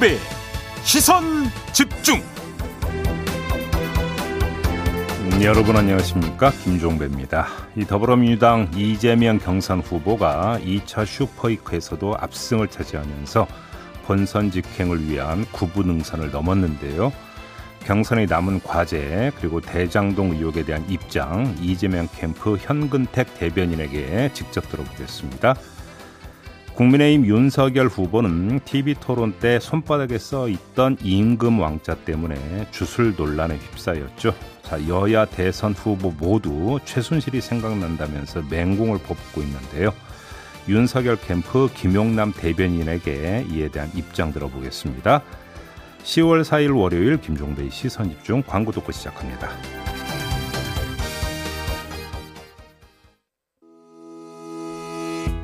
김종배 시선 집중 음, 여러분 안녕하십니까 김종배입니다. 이 더불어민주당 이재명 경선 후보가 2차 슈퍼이크에서도 압승을 차지하면서 본선 직행을 위한 구부 능선을 넘었는데요. 경선에 남은 과제 그리고 대장동 의혹에 대한 입장 이재명 캠프 현근택 대변인에게 직접 들어보겠습니다. 국민의힘 윤석열 후보는 TV 토론 때 손바닥에 써 있던 임금 왕자 때문에 주술 논란에 휩싸였죠. 자, 여야 대선 후보 모두 최순실이 생각난다면서 맹공을 뽑고 있는데요. 윤석열 캠프 김용남 대변인에게 이에 대한 입장 들어보겠습니다. 10월 4일 월요일 김종배의 시선 집중 광고 듣고 시작합니다.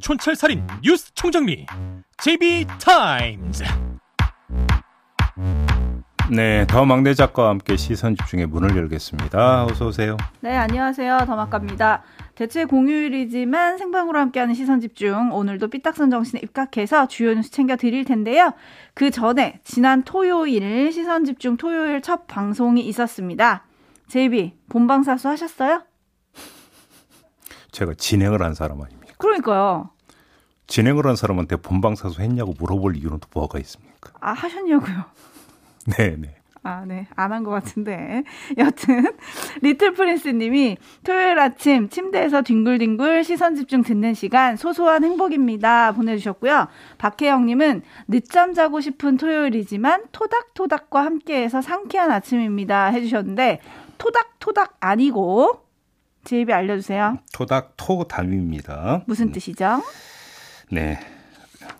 촌철살인 뉴스 총정리 JB타임즈 네, 더 막내 작가와 함께 시선 집중의 문을 열겠습니다. 어서 오세요. 네, 안녕하세요. 더 막갑니다. 대체 공휴일이지만 생방으로 함께하는 시선 집중 오늘도 삐딱선 정신에 입각해서 주요 뉴스 챙겨 드릴 텐데요. 그 전에 지난 토요일 시선 집중 토요일 첫 방송이 있었습니다. 제이비 본방사수 하셨어요? 제가 진행을 한 사람 아닙니까? 그러니까요. 진행을 한 사람한테 본방사수 했냐고 물어볼 이유는 또 뭐가 있습니까? 아 하셨냐고요? 네, 네. 아, 네. 안 한 것 같은데. 여튼, 리틀 프린스 님이 토요일 아침 침대에서 뒹굴뒹굴 시선 집중 듣는 시간 소소한 행복입니다. 보내주셨고요. 박혜영 님은 늦잠 자고 싶은 토요일이지만 토닥토닥과 함께해서 상쾌한 아침입니다. 해주셨는데, 토닥토닥 아니고, 제 입에 알려주세요. 토닥토 담입니다. 무슨 뜻이죠? 네.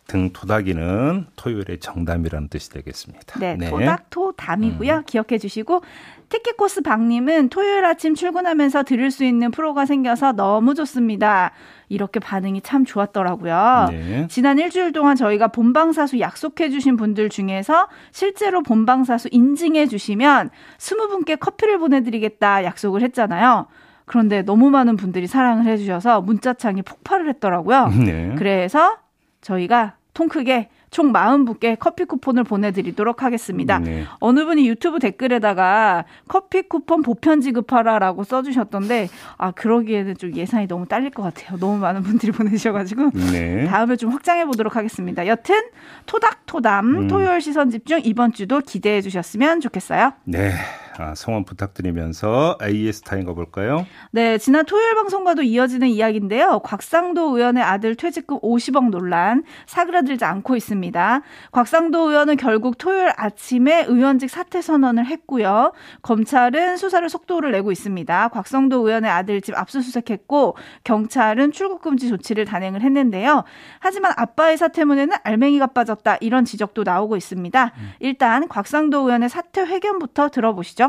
등 토닥이는 토요일의 정담이라는 뜻이 되겠습니다. 네, 네. 토닥토 담이고요. 음. 기억해 주시고 티켓코스 박님은 토요일 아침 출근하면서 들을 수 있는 프로가 생겨서 너무 좋습니다. 이렇게 반응이 참 좋았더라고요. 네. 지난 일주일 동안 저희가 본방사수 약속해 주신 분들 중에서 실제로 본방사수 인증해 주시면 20분께 커피를 보내드리겠다 약속을 했잖아요. 그런데 너무 많은 분들이 사랑을 해주셔서 문자창이 폭발을 했더라고요. 네. 그래서 저희가 통 크게 총 40분께 커피 쿠폰을 보내드리도록 하겠습니다. 네. 어느 분이 유튜브 댓글에다가 커피 쿠폰 보편 지급하라라고 써주셨던데 아 그러기에는 좀 예산이 너무 딸릴 것 같아요. 너무 많은 분들이 보내주셔가지고 네. 다음에 좀 확장해 보도록 하겠습니다. 여튼 토닥토담 음. 토요일 시선 집중 이번 주도 기대해 주셨으면 좋겠어요. 네. 아, 성원 부탁드리면서 AS 타임 가 볼까요? 네, 지난 토요일 방송과도 이어지는 이야기인데요. 곽상도 의원의 아들 퇴직금 50억 논란 사그라들지 않고 있습니다. 곽상도 의원은 결국 토요일 아침에 의원직 사퇴 선언을 했고요. 검찰은 수사를 속도를 내고 있습니다. 곽상도 의원의 아들 집 압수수색했고 경찰은 출국 금지 조치를 단행을 했는데요. 하지만 아빠의 사퇴문에는 알맹이가 빠졌다 이런 지적도 나오고 있습니다. 일단 곽상도 의원의 사퇴 회견부터 들어보시죠.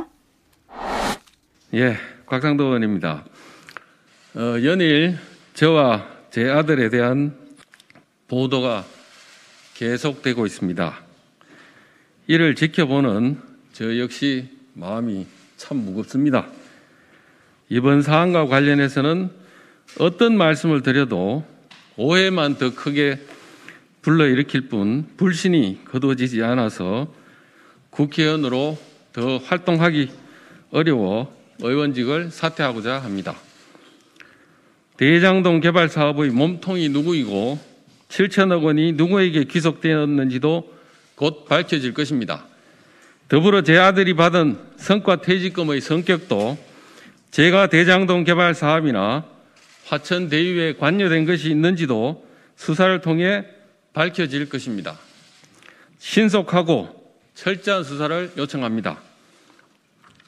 예, 곽상도 의원입니다. 어, 연일 저와 제 아들에 대한 보도가 계속되고 있습니다. 이를 지켜보는 저 역시 마음이 참 무겁습니다. 이번 사안과 관련해서는 어떤 말씀을 드려도 오해만 더 크게 불러일으킬 뿐 불신이 거두어지지 않아서 국회의원으로 더 활동하기 어려워 의원직을 사퇴하고자 합니다. 대장동 개발 사업의 몸통이 누구이고 7천억 원이 누구에게 귀속되었는지도 곧 밝혀질 것입니다. 더불어 제 아들이 받은 성과 퇴직금의 성격도 제가 대장동 개발 사업이나 화천 대유에 관여된 것이 있는지도 수사를 통해 밝혀질 것입니다. 신속하고 철저한 수사를 요청합니다.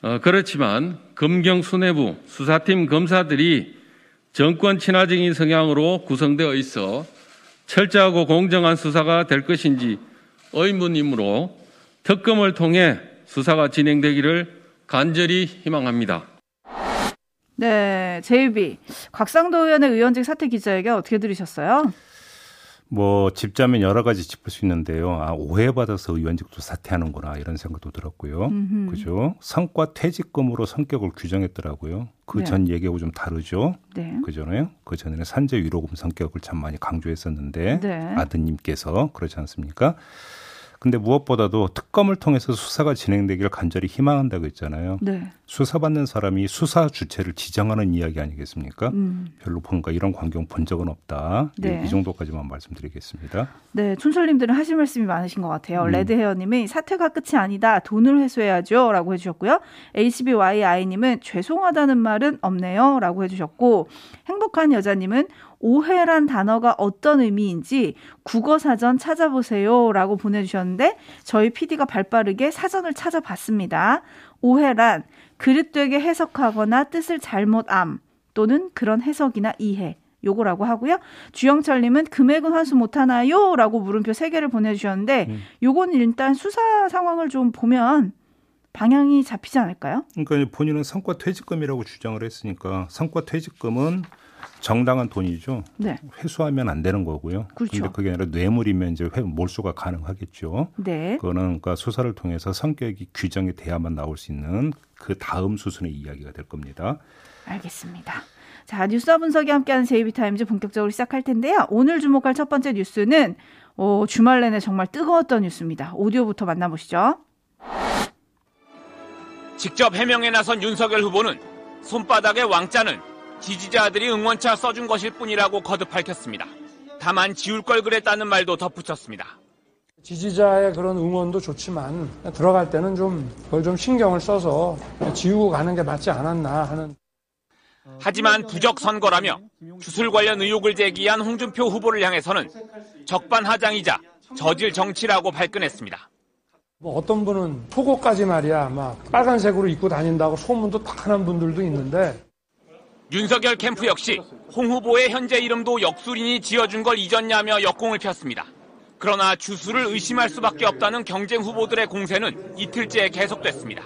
어, 그렇지만 검경 수뇌부 수사팀 검사들이 정권 친화적인 성향으로 구성되어 있어 철저하고 공정한 수사가 될 것인지 의문이므로 특검을 통해 수사가 진행되기를 간절히 희망합니다. 네, 제이비 곽상도 의원의 의원직 사퇴 기자회견 어떻게 들으셨어요? 뭐 집자면 여러 가지 짚을 수 있는데요. 아, 오해받아서 의원직도 사퇴하는구나 이런 생각도 들었고요. 음흠. 그죠? 성과 퇴직금으로 성격을 규정했더라고요. 그전 네. 얘기하고 좀 다르죠. 네. 그전에요. 그 전에는 산재 위로금 성격을 참 많이 강조했었는데 네. 아드님께서 그렇지 않습니까? 근데 무엇보다도 특검을 통해서 수사가 진행되기를 간절히 희망한다고 했잖아요. 네. 수사받는 사람이 수사 주체를 지정하는 이야기 아니겠습니까? 음. 별로 뭔가 이런 광경 본 적은 없다. 네. 이 정도까지만 말씀드리겠습니다. 네, 촌철님들은 하실 말씀이 많으신 것 같아요. 음. 레드헤어님이 사태가 끝이 아니다. 돈을 회수해야죠.라고 해주셨고요. HBYI님은 죄송하다는 말은 없네요.라고 해주셨고 행복한 여자님은 오해란 단어가 어떤 의미인지 국어 사전 찾아보세요 라고 보내주셨는데 저희 PD가 발 빠르게 사전을 찾아봤습니다. 오해란 그릇되게 해석하거나 뜻을 잘못 암 또는 그런 해석이나 이해. 요거라고 하고요. 주영철님은 금액은 환수 못하나요? 라고 물음표 3개를 보내주셨는데, 음. 요건 일단 수사 상황을 좀 보면 방향이 잡히지 않을까요? 그러니까 본인은 성과 퇴직금이라고 주장을 했으니까 성과 퇴직금은 정당한 돈이죠. 네. 회수하면 안 되는 거고요. 그렇죠. 근데 그게 아니라 뇌물이면 이제 회, 몰수가 가능하겠죠. 네. 그거는 그러니까 수사를 통해서 성격이 규정이 돼야만 나올 수 있는 그 다음 수순의 이야기가 될 겁니다. 알겠습니다. 자, 뉴스와 분석이 함께하는 제이비타임즈 본격적으로 시작할 텐데요. 오늘 주목할 첫 번째 뉴스는 어, 주말 내내 정말 뜨거웠던 뉴스입니다. 오디오부터 만나보시죠. 직접 해명에 나선 윤석열 후보는 손바닥의 왕자는 지지자들이 응원차 써준 것일 뿐이라고 거듭 밝혔습니다. 다만 지울 걸 그랬다는 말도 덧붙였습니다. 지지자의 그런 응원도 좋지만 들어갈 때는 좀 그걸 좀 신경을 써서 지우고 가는 게 맞지 않았나 하는. 하지만 부적 선거라며 주술 관련 의혹을 제기한 홍준표 후보를 향해서는 적반하장이자 저질 정치라고 발끈했습니다. 뭐 어떤 분은 속옷까지 말이야 막 빨간색으로 입고 다닌다고 소문도 다 하는 분들도 있는데 윤석열 캠프 역시 홍 후보의 현재 이름도 역술인이 지어준 걸 잊었냐며 역공을 폈습니다. 그러나 주수를 의심할 수밖에 없다는 경쟁 후보들의 공세는 이틀째 계속됐습니다.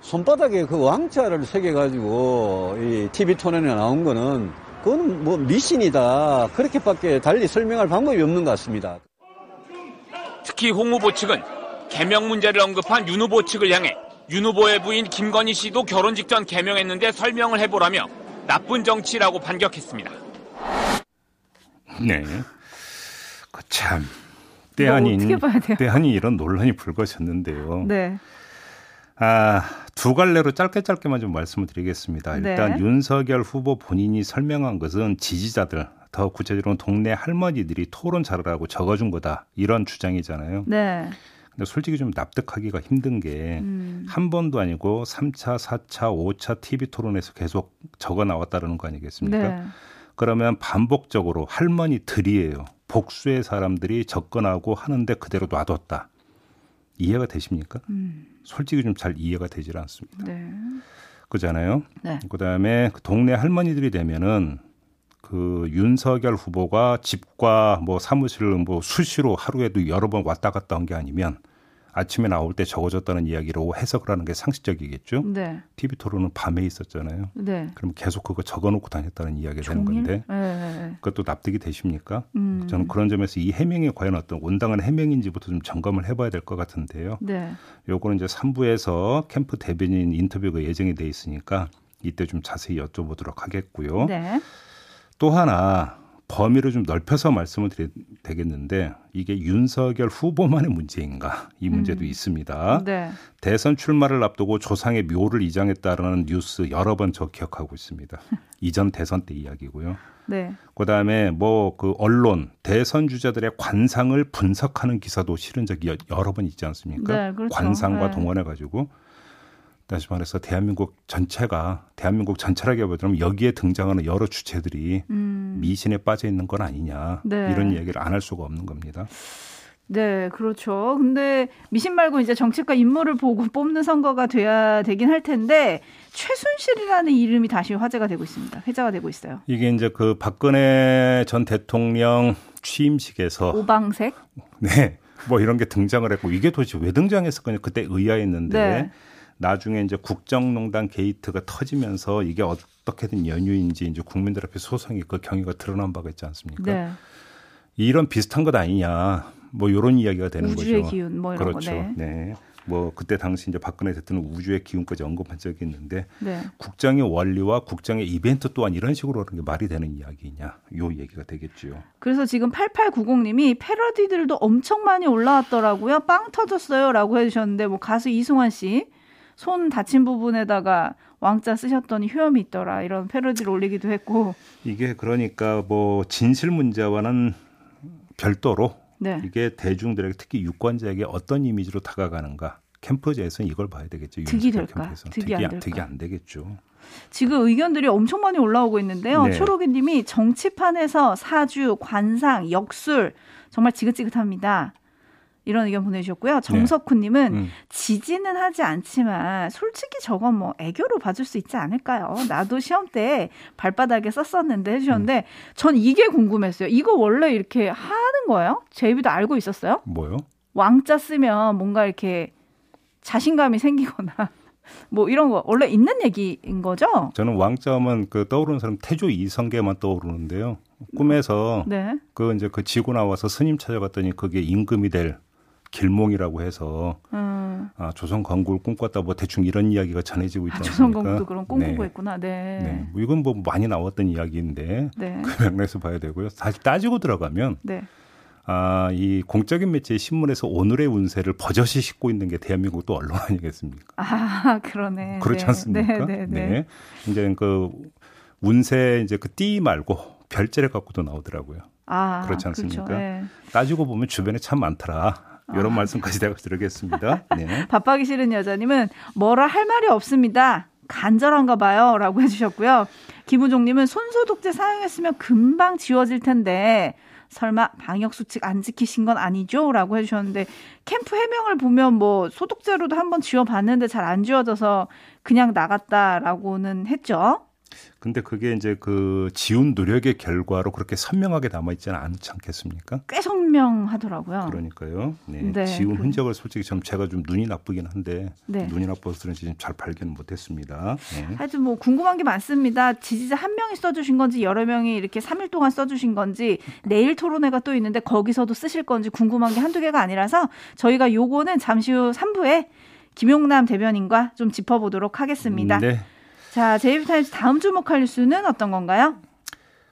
손바닥에 그 왕자를 새겨가지고 이 TV 토론에 나온 거는 그건 뭐 미신이다. 그렇게밖에 달리 설명할 방법이 없는 것 같습니다. 특히 홍 후보 측은 개명 문제를 언급한 윤 후보 측을 향해 윤 후보의 부인 김건희 씨도 결혼 직전 개명했는데 설명을 해보라며 나쁜 정치라고 반격했습니다. 네. 그 참. 때 아닌 때 아닌 이런 논란이 불거졌는데요. 네. 아, 두 갈래로 짧게 짧게만 좀 말씀을 드리겠습니다. 네. 일단 네. 윤석열 후보 본인이 설명한 것은 지지자들, 더 구체적으로 동네 할머니들이 토론 잘하라고 적어준 거다. 이런 주장이잖아요. 네. 근데 솔직히 좀 납득하기가 힘든 게한 음. 번도 아니고 3차, 4차, 5차 TV 토론에서 계속 적어 나왔다는 거 아니겠습니까? 네. 그러면 반복적으로 할머니들이에요. 복수의 사람들이 접근하고 하는데 그대로 놔뒀다. 이해가 되십니까? 음. 솔직히 좀 잘 이해가 되질 않습니다. 네. 그잖아요. 네. 그다음에 그 동네 할머니들이 되면은 그 윤석열 후보가 집과 뭐 사무실을 뭐 수시로 하루에도 여러 번 왔다 갔다 한 게 아니면 아침에 나올 때 적어졌다는 이야기로 해석을 하는 게 상식적이겠죠. 네. TV 토론은 밤에 있었잖아요. 네. 그럼 계속 그거 적어놓고 다녔다는 이야기가 되는 건데 네. 그것도 납득이 되십니까? 음. 저는 그런 점에서 이 해명이 과연 어떤 온당한 해명인지부터 좀 점검을 해봐야 될 것 같은데요. 네. 요거는 이제 3부에서 캠프 대변인 인터뷰가 예정이 돼 있으니까 이때 좀 자세히 여쭤보도록 하겠고요. 네. 또 하나 범위를 좀 넓혀서 말씀을 드려야 되겠는데 이게 윤석열 후보만의 문제인가 이 문제도 음. 있습니다. 네. 대선 출마를 앞두고 조상의 묘를 이장했다라는 뉴스 여러 번 저 기억하고 있습니다. 이전 대선 때 이야기고요. 네. 그다음에 뭐 그 언론 대선 주자들의 관상을 분석하는 기사도 실은 적이 여러 번 있지 않습니까? 네, 그렇죠. 관상과 네. 동원해 가지고 다시 말해서 대한민국 전체가 대한민국 전체라고 보자면 여기에 등장하는 여러 주체들이 음. 미신에 빠져 있는 건 아니냐 네. 이런 얘기를 안 할 수가 없는 겁니다. 네, 그렇죠. 근데 미신 말고 이제 정책과 인물을 보고 뽑는 선거가 돼야 되긴 할 텐데 최순실이라는 이름이 다시 화제가 되고 있습니다. 회자가 되고 있어요. 이게 이제 그 박근혜 전 대통령 취임식에서 오방색 네. 뭐 이런 게 등장을 했고 이게 도대체 왜 등장했을 거냐 그때 의아했는데 네. 나중에 이제 국정농단 게이트가 터지면서 이게 어떻게든 연유인지 이제 국민들 앞에 소송이 그 경위가 드러난 바가 있지 않습니까? 네. 이런 비슷한 것 아니냐. 뭐 이런 이야기가 되는 우주의 거죠. 기운 뭐 이런 그렇죠. 거. 네. 네. 뭐 그때 당시 이제 박근혜 대통령 우주의 기운까지 언급한 적이 있는데 네. 국정의 원리와 국정의 이벤트 또한 이런 식으로 하는 게 말이 되는 이야기냐 요 얘기가 되겠죠. 그래서 지금 8890님이 패러디들도 엄청 많이 올라왔더라고요. 빵 터졌어요라고 해주셨는데 뭐 가수 이승환 씨 손 다친 부분에다가 왕자 쓰셨더니 효험이 있더라 이런 패러디를 올리기도 했고 이게 그러니까 뭐 진실 문제와는 별도로 네. 이게 대중들에게 특히 유권자에게 어떤 이미지로 다가가는가 캠프제에서는 이걸 봐야 되겠죠. 득이 될까? 득이, 안, 될까? 득이 안 되겠죠. 지금 의견들이 엄청 많이 올라오고 있는데요. 네. 초록이님이 정치판에서 사주, 관상, 역술 정말 지긋지긋합니다. 이런 의견 보내주셨고요. 정석훈님은 네. 음. 지지는 하지 않지만 솔직히 저건 뭐 애교로 봐줄 수 있지 않을까요? 나도 시험 때 발바닥에 썼었는데 해주셨는데 음. 전 이게 궁금했어요. 이거 원래 이렇게 하는 거예요? 제이비도 알고 있었어요? 뭐요? 왕자 쓰면 뭔가 이렇게 자신감이 생기거나 뭐 이런 거 원래 있는 얘기인 거죠? 저는 왕자하면 그 떠오르는 사람 태조 이성계만 떠오르는데요. 꿈에서 네. 그 이제 그 지고 나와서 스님 찾아갔더니 그게 임금이 될 길몽이라고 해서 음. 아, 조선 건국을 꿈꿨다 뭐 대충 이런 이야기가 전해지고 있지 아? 조선 건국도 그런 꿈꾸고 네. 있구나. 네. 네. 뭐 이건 뭐 많이 나왔던 이야기인데 네. 그 맥락에서 봐야 되고요. 사실 따지고 들어가면 네. 아, 이 공적인 매체 신문에서 오늘의 운세를 버젓이 싣고 있는 게 대한민국 또 언론 아니겠습니까? 아, 그러네. 그렇지 네. 않습니까? 네, 네, 네. 네. 이제 그 운세 이제 그 띠 말고 별자를 갖고도 나오더라고요. 아, 그렇지 않습니까? 그렇죠. 네. 따지고 보면 주변에 참 많더라. 이런 아. 말씀까지 내가 드리겠습니다. 네. 바빠기 싫은 여자님은 뭐라 할 말이 없습니다. 간절한가 봐요. 라고 해주셨고요. 김우종님은 손소독제 사용했으면 금방 지워질 텐데, 설마 방역수칙 안 지키신 건 아니죠? 라고 해주셨는데, 캠프 해명을 보면 뭐 소독제로도 한번 지워봤는데 잘 안 지워져서 그냥 나갔다라고는 했죠. 근데 그게 이제 그 지운 노력의 결과로 그렇게 선명하게 남아 있지는 않지 않겠습니까? 꽤 선명하더라고요. 그러니까요. 네. 네. 지운 그 흔적을 솔직히 좀 제가 좀 눈이 나쁘긴 한데 네. 눈이 나빠서 그런지 잘 발견 못했습니다. 네. 하여튼 뭐 궁금한 게 많습니다. 지지자 한 명이 써주신 건지 여러 명이 이렇게 3일 동안 써주신 건지 내일 토론회가 또 있는데 거기서도 쓰실 건지 궁금한 게 한두 개가 아니라서 저희가 요거는 잠시 후 3부에 김용남 대변인과 좀 짚어보도록 하겠습니다. 네. 자, 제이비타임스 다음 주목할 뉴스는 어떤 건가요?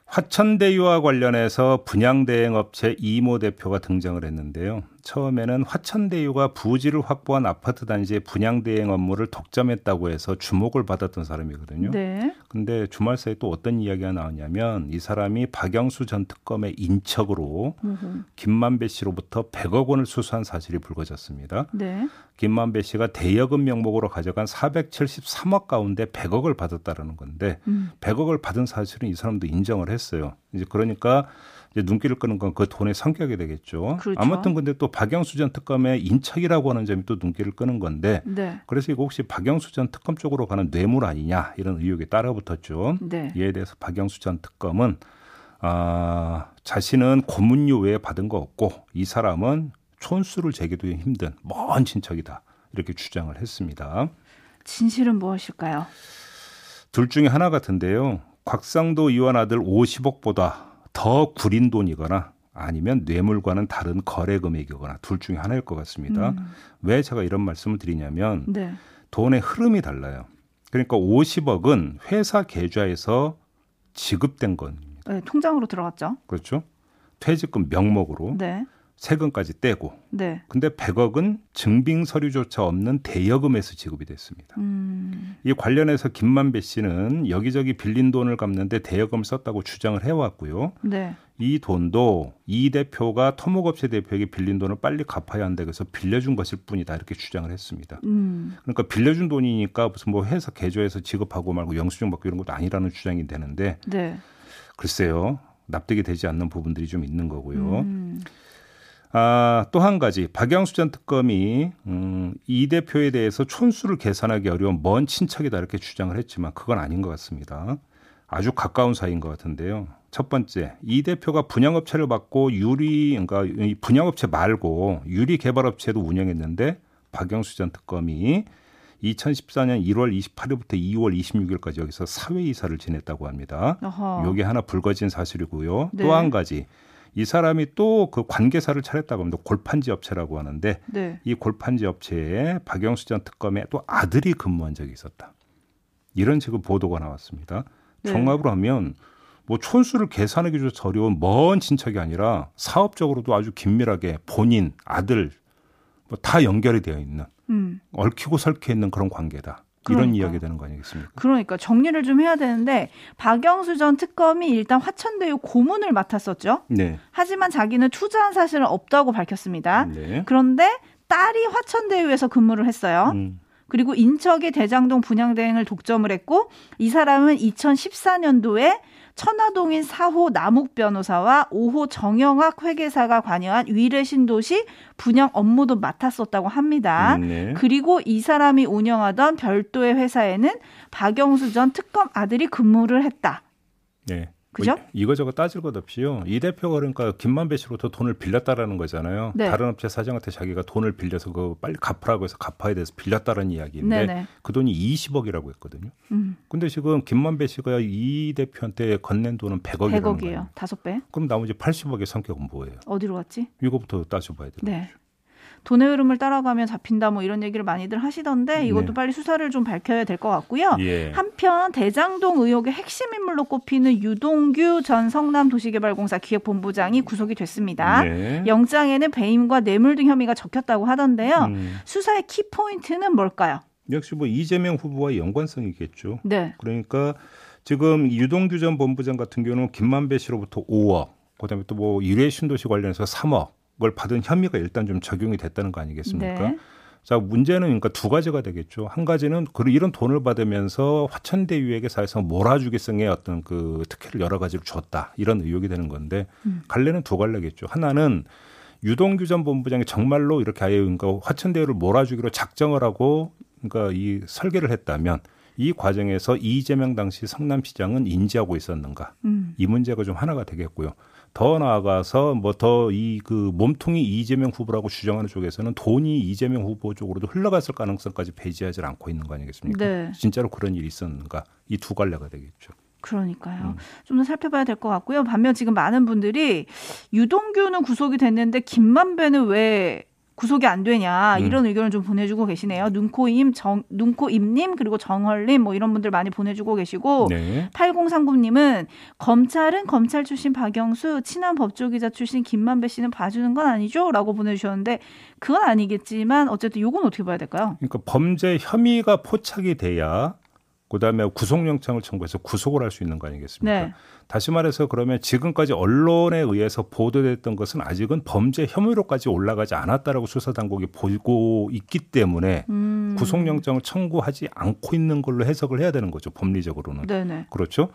화천대유와 관련해서 분양대행업체 이모 대표가 등장을 했는데요. 처음에는 화천대유가 부지를 확보한 아파트 단지의 분양 대행 업무를 독점했다고 해서 주목을 받았던 사람이거든요. 네. 근데 주말 사이에 또 어떤 이야기가 나왔냐면 이 사람이 박영수 전 특검의 인척으로. 김만배 씨로부터 100억 원을 수수한 사실이 불거졌습니다. 네. 김만배 씨가 대여금 명목으로 가져간 473억 가운데 100억을 받았다라는 건데 음. 100억을 받은 사실은 이 사람도 인정을 했어요. 이제 그러니까 눈길을 끄는 건 그 돈의 성격이 되겠죠. 그렇죠. 아무튼 근데 또 박영수 전 특검의 인척이라고 하는 점이 또 눈길을 끄는 건데 네. 그래서 이거 혹시 박영수 전 특검 쪽으로 가는 뇌물 아니냐 이런 의혹이 따라붙었죠. 네. 이에 대해서 박영수 전 특검은 아, 자신은 고문료 외에 받은 거 없고 이 사람은 촌수를 재기도 힘든 먼 친척이다 이렇게 주장을 했습니다. 진실은 무엇일까요? 둘 중에 하나 같은데요. 곽상도 의원 아들 50억보다 더 구린 돈이거나 아니면 뇌물과는 다른 거래 금액이거나 둘 중에 하나일 것 같습니다. 음. 왜 제가 이런 말씀을 드리냐면 네. 돈의 흐름이 달라요. 그러니까 50억은 회사 계좌에서 지급된 겁니다. 네, 통장으로 들어갔죠. 그렇죠. 퇴직금 명목으로. 네. 세금까지 떼고. 네. 근데 100억은 증빙 서류조차 없는 대여금에서 지급이 됐습니다. 음. 이 관련해서 김만배 씨는 여기저기 빌린 돈을 갚는데 대여금을 썼다고 주장을 해왔고요. 네. 이 돈도 이 대표가 토목업체 대표에게 빌린 돈을 빨리 갚아야 한다 그래서 빌려준 것일 뿐이다 이렇게 주장을 했습니다. 음. 그러니까 빌려준 돈이니까 무슨 뭐 회사 계좌에서 지급하고 말고 영수증 받고 이런 것도 아니라는 주장이 되는데 네. 글쎄요 납득이 되지 않는 부분들이 좀 있는 거고요. 음. 아, 또 한 가지 박영수 전 특검이 음, 이 대표에 대해서 촌수를 계산하기 어려운 먼 친척이다 이렇게 주장을 했지만 그건 아닌 것 같습니다. 아주 가까운 사이인 것 같은데요. 첫 번째, 이 대표가 분양업체를 받고 유리, 그러니까 이 분양업체 말고 유리 개발업체도 운영했는데 박영수 전 특검이 2014년 1월 28일부터 2월 26일까지 여기서 사회이사를 지냈다고 합니다. 이게 하나 불거진 사실이고요. 네. 또한 가지 이 사람이 또 그 관계사를 차렸다고 합니다. 골판지 업체라고 하는데 네. 이 골판지 업체에 박영수 전 특검의 또 아들이 근무한 적이 있었다. 이런 식으로 보도가 나왔습니다. 네. 종합으로 하면 뭐 촌수를 계산하기조차 어려운 먼 친척이 아니라 사업적으로도 아주 긴밀하게 본인, 아들 뭐 다 연결이 되어 있는 음. 얽히고 설켜 있는 그런 관계다. 그러니까. 이런 이야기 되는 거 아니겠습니까? 그러니까 정리를 좀 해야 되는데 박영수 전 특검이 일단 화천대유 고문을 맡았었죠. 네. 하지만 자기는 투자한 사실은 없다고 밝혔습니다. 네. 그런데 딸이 화천대유에서 근무를 했어요. 음. 그리고 인척이 대장동 분양 대행을 독점을 했고 이 사람은 2014년도에 천화동인 4호 남욱 변호사와 5호 정영학 회계사가 관여한 위례 신도시 분양 업무도 맡았었다고 합니다. 음, 네. 그리고 이 사람이 운영하던 별도의 회사에는 박영수 전 특검 아들이 근무를 했다. 네. 그죠? 뭐 이거저거 따질 것 없이요. 이 대표가 그러니까 김만배 씨로부터 돈을 빌렸다라는 거잖아요. 네. 다른 업체 사장한테 자기가 돈을 빌려서 그 빨리 갚으라고 해서 갚아야 돼서 빌렸다는 이야기인데 네네. 그 돈이 20억이라고 했거든요. 음. 근데 지금 김만배 씨가 이 대표한테 건넨 돈은 100억이라는 100억이에요. 다섯 배. 그럼 나머지 80억의 성격은 뭐예요? 어디로 갔지? 이거부터 따져봐야 돼요. 네. 돈의 흐름을 따라가면 잡힌다 뭐 이런 얘기를 많이들 하시던데 이것도 네. 빨리 수사를 좀 밝혀야 될 것 같고요. 예. 한편 대장동 의혹의 핵심 인물로 꼽히는 유동규 전 성남도시개발공사 기획본부장이 구속이 됐습니다. 네. 영장에는 배임과 뇌물 등 혐의가 적혔다고 하던데요. 음. 수사의 키포인트는 뭘까요? 역시 뭐 이재명 후보와 연관성이겠죠. 네. 그러니까 지금 유동규 전 본부장 같은 경우는 김만배 씨로부터 5억, 그다음에 또 뭐 일회 신도시 관련해서 3억, 걸 받은 혐의가 일단 좀 적용이 됐다는 거 아니겠습니까? 네. 자, 문제는 그러니까 두 가지가 되겠죠. 한 가지는 그 이런 돈을 받으면서 화천대유에게 사실상 몰아주기성의 어떤 그 특혜를 여러 가지를 줬다. 이런 의혹이 되는 건데 음. 갈래는 두 갈래겠죠. 하나는 유동규 전 본부장이 정말로 이렇게 아예 그러니까 화천대유를 몰아주기로 작정을 하고 그러니까 이 설계를 했다면 이 과정에서 이재명 당시 성남시장은 인지하고 있었는가? 음. 이 문제가 좀 하나가 되겠고요. 더 나아가서 뭐 더 이 그 몸통이 이재명 후보라고 주장하는 쪽에서는 돈이 이재명 후보 쪽으로도 흘러갔을 가능성까지 배제하지 않고 있는 거 아니겠습니까? 네. 진짜로 그런 일이 있었는가? 이 두 갈래가 되겠죠. 그러니까요. 음. 좀더 살펴봐야 될 것 같고요. 반면 지금 많은 분들이 유동규는 구속이 됐는데 김만배는 왜 구속이 안 되냐 음. 이런 의견을 좀 보내주고 계시네요. 눈코임 정 눈코임님 그리고 정헐님 뭐 이런 분들 많이 보내주고 계시고 네. 8039님은 검찰은 검찰 출신 박영수 친한 법조기자 출신 김만배 씨는 봐주는 건 아니죠라고 보내주셨는데 그건 아니겠지만 어쨌든 요건 어떻게 봐야 될까요? 그러니까 범죄 혐의가 포착이 돼야 그다음에 구속영장을 청구해서 구속을 할 수 있는 거 아니겠습니까? 네. 다시 말해서 그러면 지금까지 언론에 의해서 보도됐던 것은 아직은 범죄 혐의로까지 올라가지 않았다라고 수사 당국이 보고 있기 때문에 음. 구속영장을 청구하지 않고 있는 걸로 해석을 해야 되는 거죠. 법리적으로는. 네네. 그렇죠?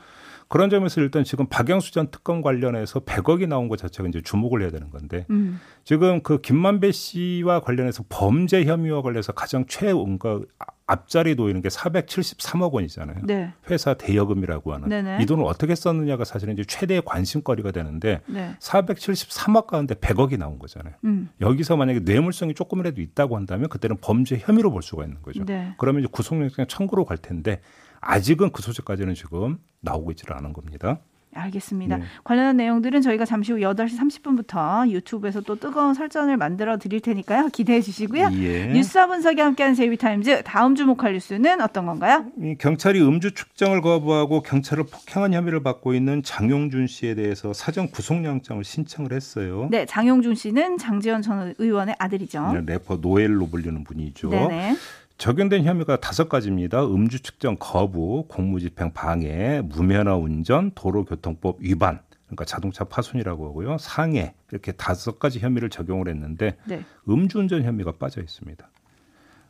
그런 점에서 일단 지금 박영수 전 특검 관련해서 100억이 나온 것 자체가 이제 주목을 해야 되는 건데 음. 지금 그 김만배 씨와 관련해서 범죄 혐의와 관련해서 가장 최뭔가 앞자리 놓이는 게 473억 원이잖아요. 네. 회사 대여금이라고 하는 네네. 이 돈을 어떻게 썼느냐가 사실은 이제 최대의 관심거리가 되는데 네. 473억 가운데 100억이 나온 거잖아요. 음. 여기서 만약에 뇌물성이 조금이라도 있다고 한다면 그때는 범죄 혐의로 볼 수가 있는 거죠. 네. 그러면 이제 구속영장 청구로 갈 텐데 아직은 그 소식까지는 지금 나오고 있지는 않은 겁니다. 알겠습니다. 네. 관련한 내용들은 저희가 잠시 후 8시 30분부터 유튜브에서 또 뜨거운 설전을 만들어 드릴 테니까요. 기대해 주시고요. 예. 뉴스와 분석이 함께하는 JB TIMES 다음 주목할 뉴스는 어떤 건가요? 경찰이 음주 측정을 거부하고 경찰을 폭행한 혐의를 받고 있는 장용준 씨에 대해서 사전 구속영장을 신청을 했어요. 네, 장용준 씨는 장제원 전 의원의 아들이죠. 네, 래퍼 노엘로 불리는 분이죠. 네네. 적용된 혐의가 다섯 가지입니다. 음주 측정 거부, 공무집행 방해, 무면허 운전, 도로교통법 위반, 그러니까 자동차 파손이라고 하고요. 상해 이렇게 다섯 가지 혐의를 적용을 했는데 네. 음주운전 혐의가 빠져 있습니다.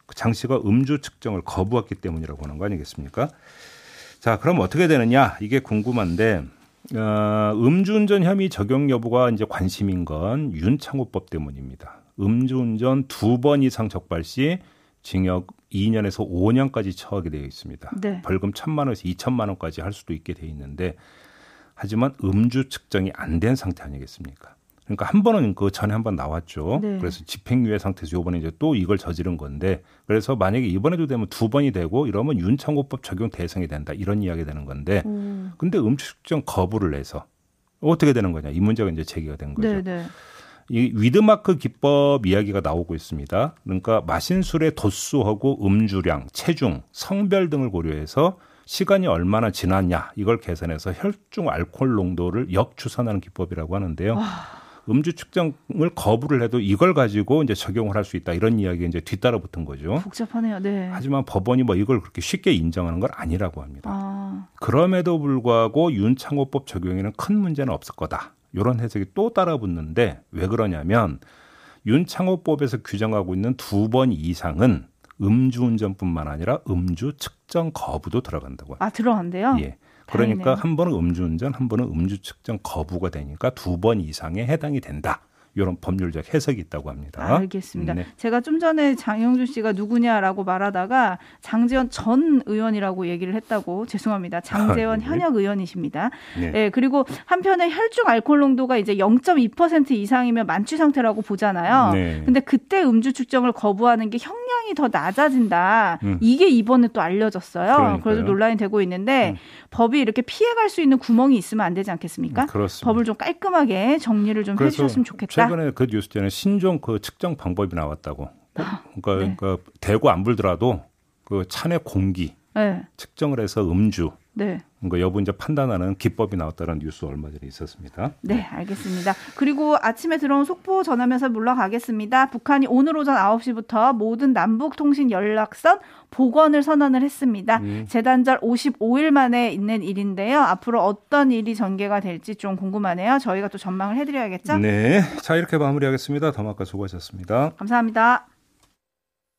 그장 씨가 음주 측정을 거부했기 때문이라고 하는 거 아니겠습니까? 자, 그럼 어떻게 되느냐 이게 궁금한데 어, 음주운전 혐의 적용 여부가 이제 관심인 건 윤창호법 때문입니다. 음주운전 두 번 이상 적발 시 징역 2년에서 5년까지 처하게 되어 있습니다. 네. 벌금 1천만 원에서 2천만 원까지 할 수도 있게 돼 있는데 하지만 음주 측정이 안 된 상태 아니겠습니까? 그러니까 한 번은 그 전에 한 번 나왔죠. 네. 그래서 집행유예 상태에서 요번에 이제 또 이걸 저지른 건데 그래서 만약에 이번에도 되면 두 번이 되고 이러면 윤창호법 적용 대상이 된다 이런 이야기 되는 건데 음. 근데 음주 측정 거부를 해서 어떻게 되는 거냐 이 문제가 이제 제기가 된 거죠. 네, 네. 이 위드마크 기법 이야기가 나오고 있습니다. 그러니까 마신 술의 도수하고 음주량, 체중, 성별 등을 고려해서 시간이 얼마나 지났냐 이걸 계산해서 혈중 알코올 농도를 역추산하는 기법이라고 하는데요. 와. 음주 측정을 거부를 해도 이걸 가지고 이제 적용을 할 수 있다 이런 이야기가 이제 뒤따라 붙은 거죠. 복잡하네요. 네. 하지만 법원이 뭐 이걸 그렇게 쉽게 인정하는 건 아니라고 합니다. 아. 그럼에도 불구하고 윤창호법 적용에는 큰 문제는 없을 거다. 이런 해석이 또 따라 붙는데 왜 그러냐면 윤창호법에서 규정하고 있는 두 번 이상은 음주운전뿐만 아니라 음주 측정 거부도 들어간다고 합니다. 아 들어간대요? 예. 그러니까 한 번은 음주운전, 한 번은 음주 측정 거부가 되니까 두 번 이상에 해당이 된다. 이런 법률적 해석이 있다고 합니다. 알겠습니다. 네. 제가 좀 전에 장영준 씨가 누구냐라고 말하다가 장재원 전 의원이라고 얘기를 했다고 죄송합니다. 장재원 아, 네. 현역 의원이십니다. 네. 네. 그리고 한편에 혈중 알코올 농도가 이제 0.2% 이상이면 만취 상태라고 보잖아요. 네. 근데 그때 음주 측정을 거부하는 게 형량이 더 낮아진다. 음. 이게 이번에 또 알려졌어요. 그러니까요. 그래서 논란이 되고 있는데 음. 법이 이렇게 피해갈 수 있는 구멍이 있으면 안 되지 않겠습니까? 음, 그렇습니다. 법을 좀 깔끔하게 정리를 좀 해주셨으면 좋겠다. 최근에 그 뉴스 전에 신종 그 측정 방법이 나왔다고. 그러니까, 네. 그러니까 대구 안 불더라도 그 차내 공기 네. 측정을 해서 음주 네. 그 여부 이제 판단하는 기법이 나왔다는 뉴스 얼마 전에 있었습니다. 네, 알겠습니다. 그리고 아침에 들어온 속보 전하면서 물러가겠습니다. 북한이 오늘 오전 9시부터 모든 남북 통신 연락선 복원을 선언을 했습니다. 음. 재단절 55일 만에 있는 일인데요. 앞으로 어떤 일이 전개가 될지 좀 궁금하네요. 저희가 또 전망을 해드려야겠죠? 네, 자 이렇게 마무리하겠습니다. 더마카 수고하셨습니다. 감사합니다.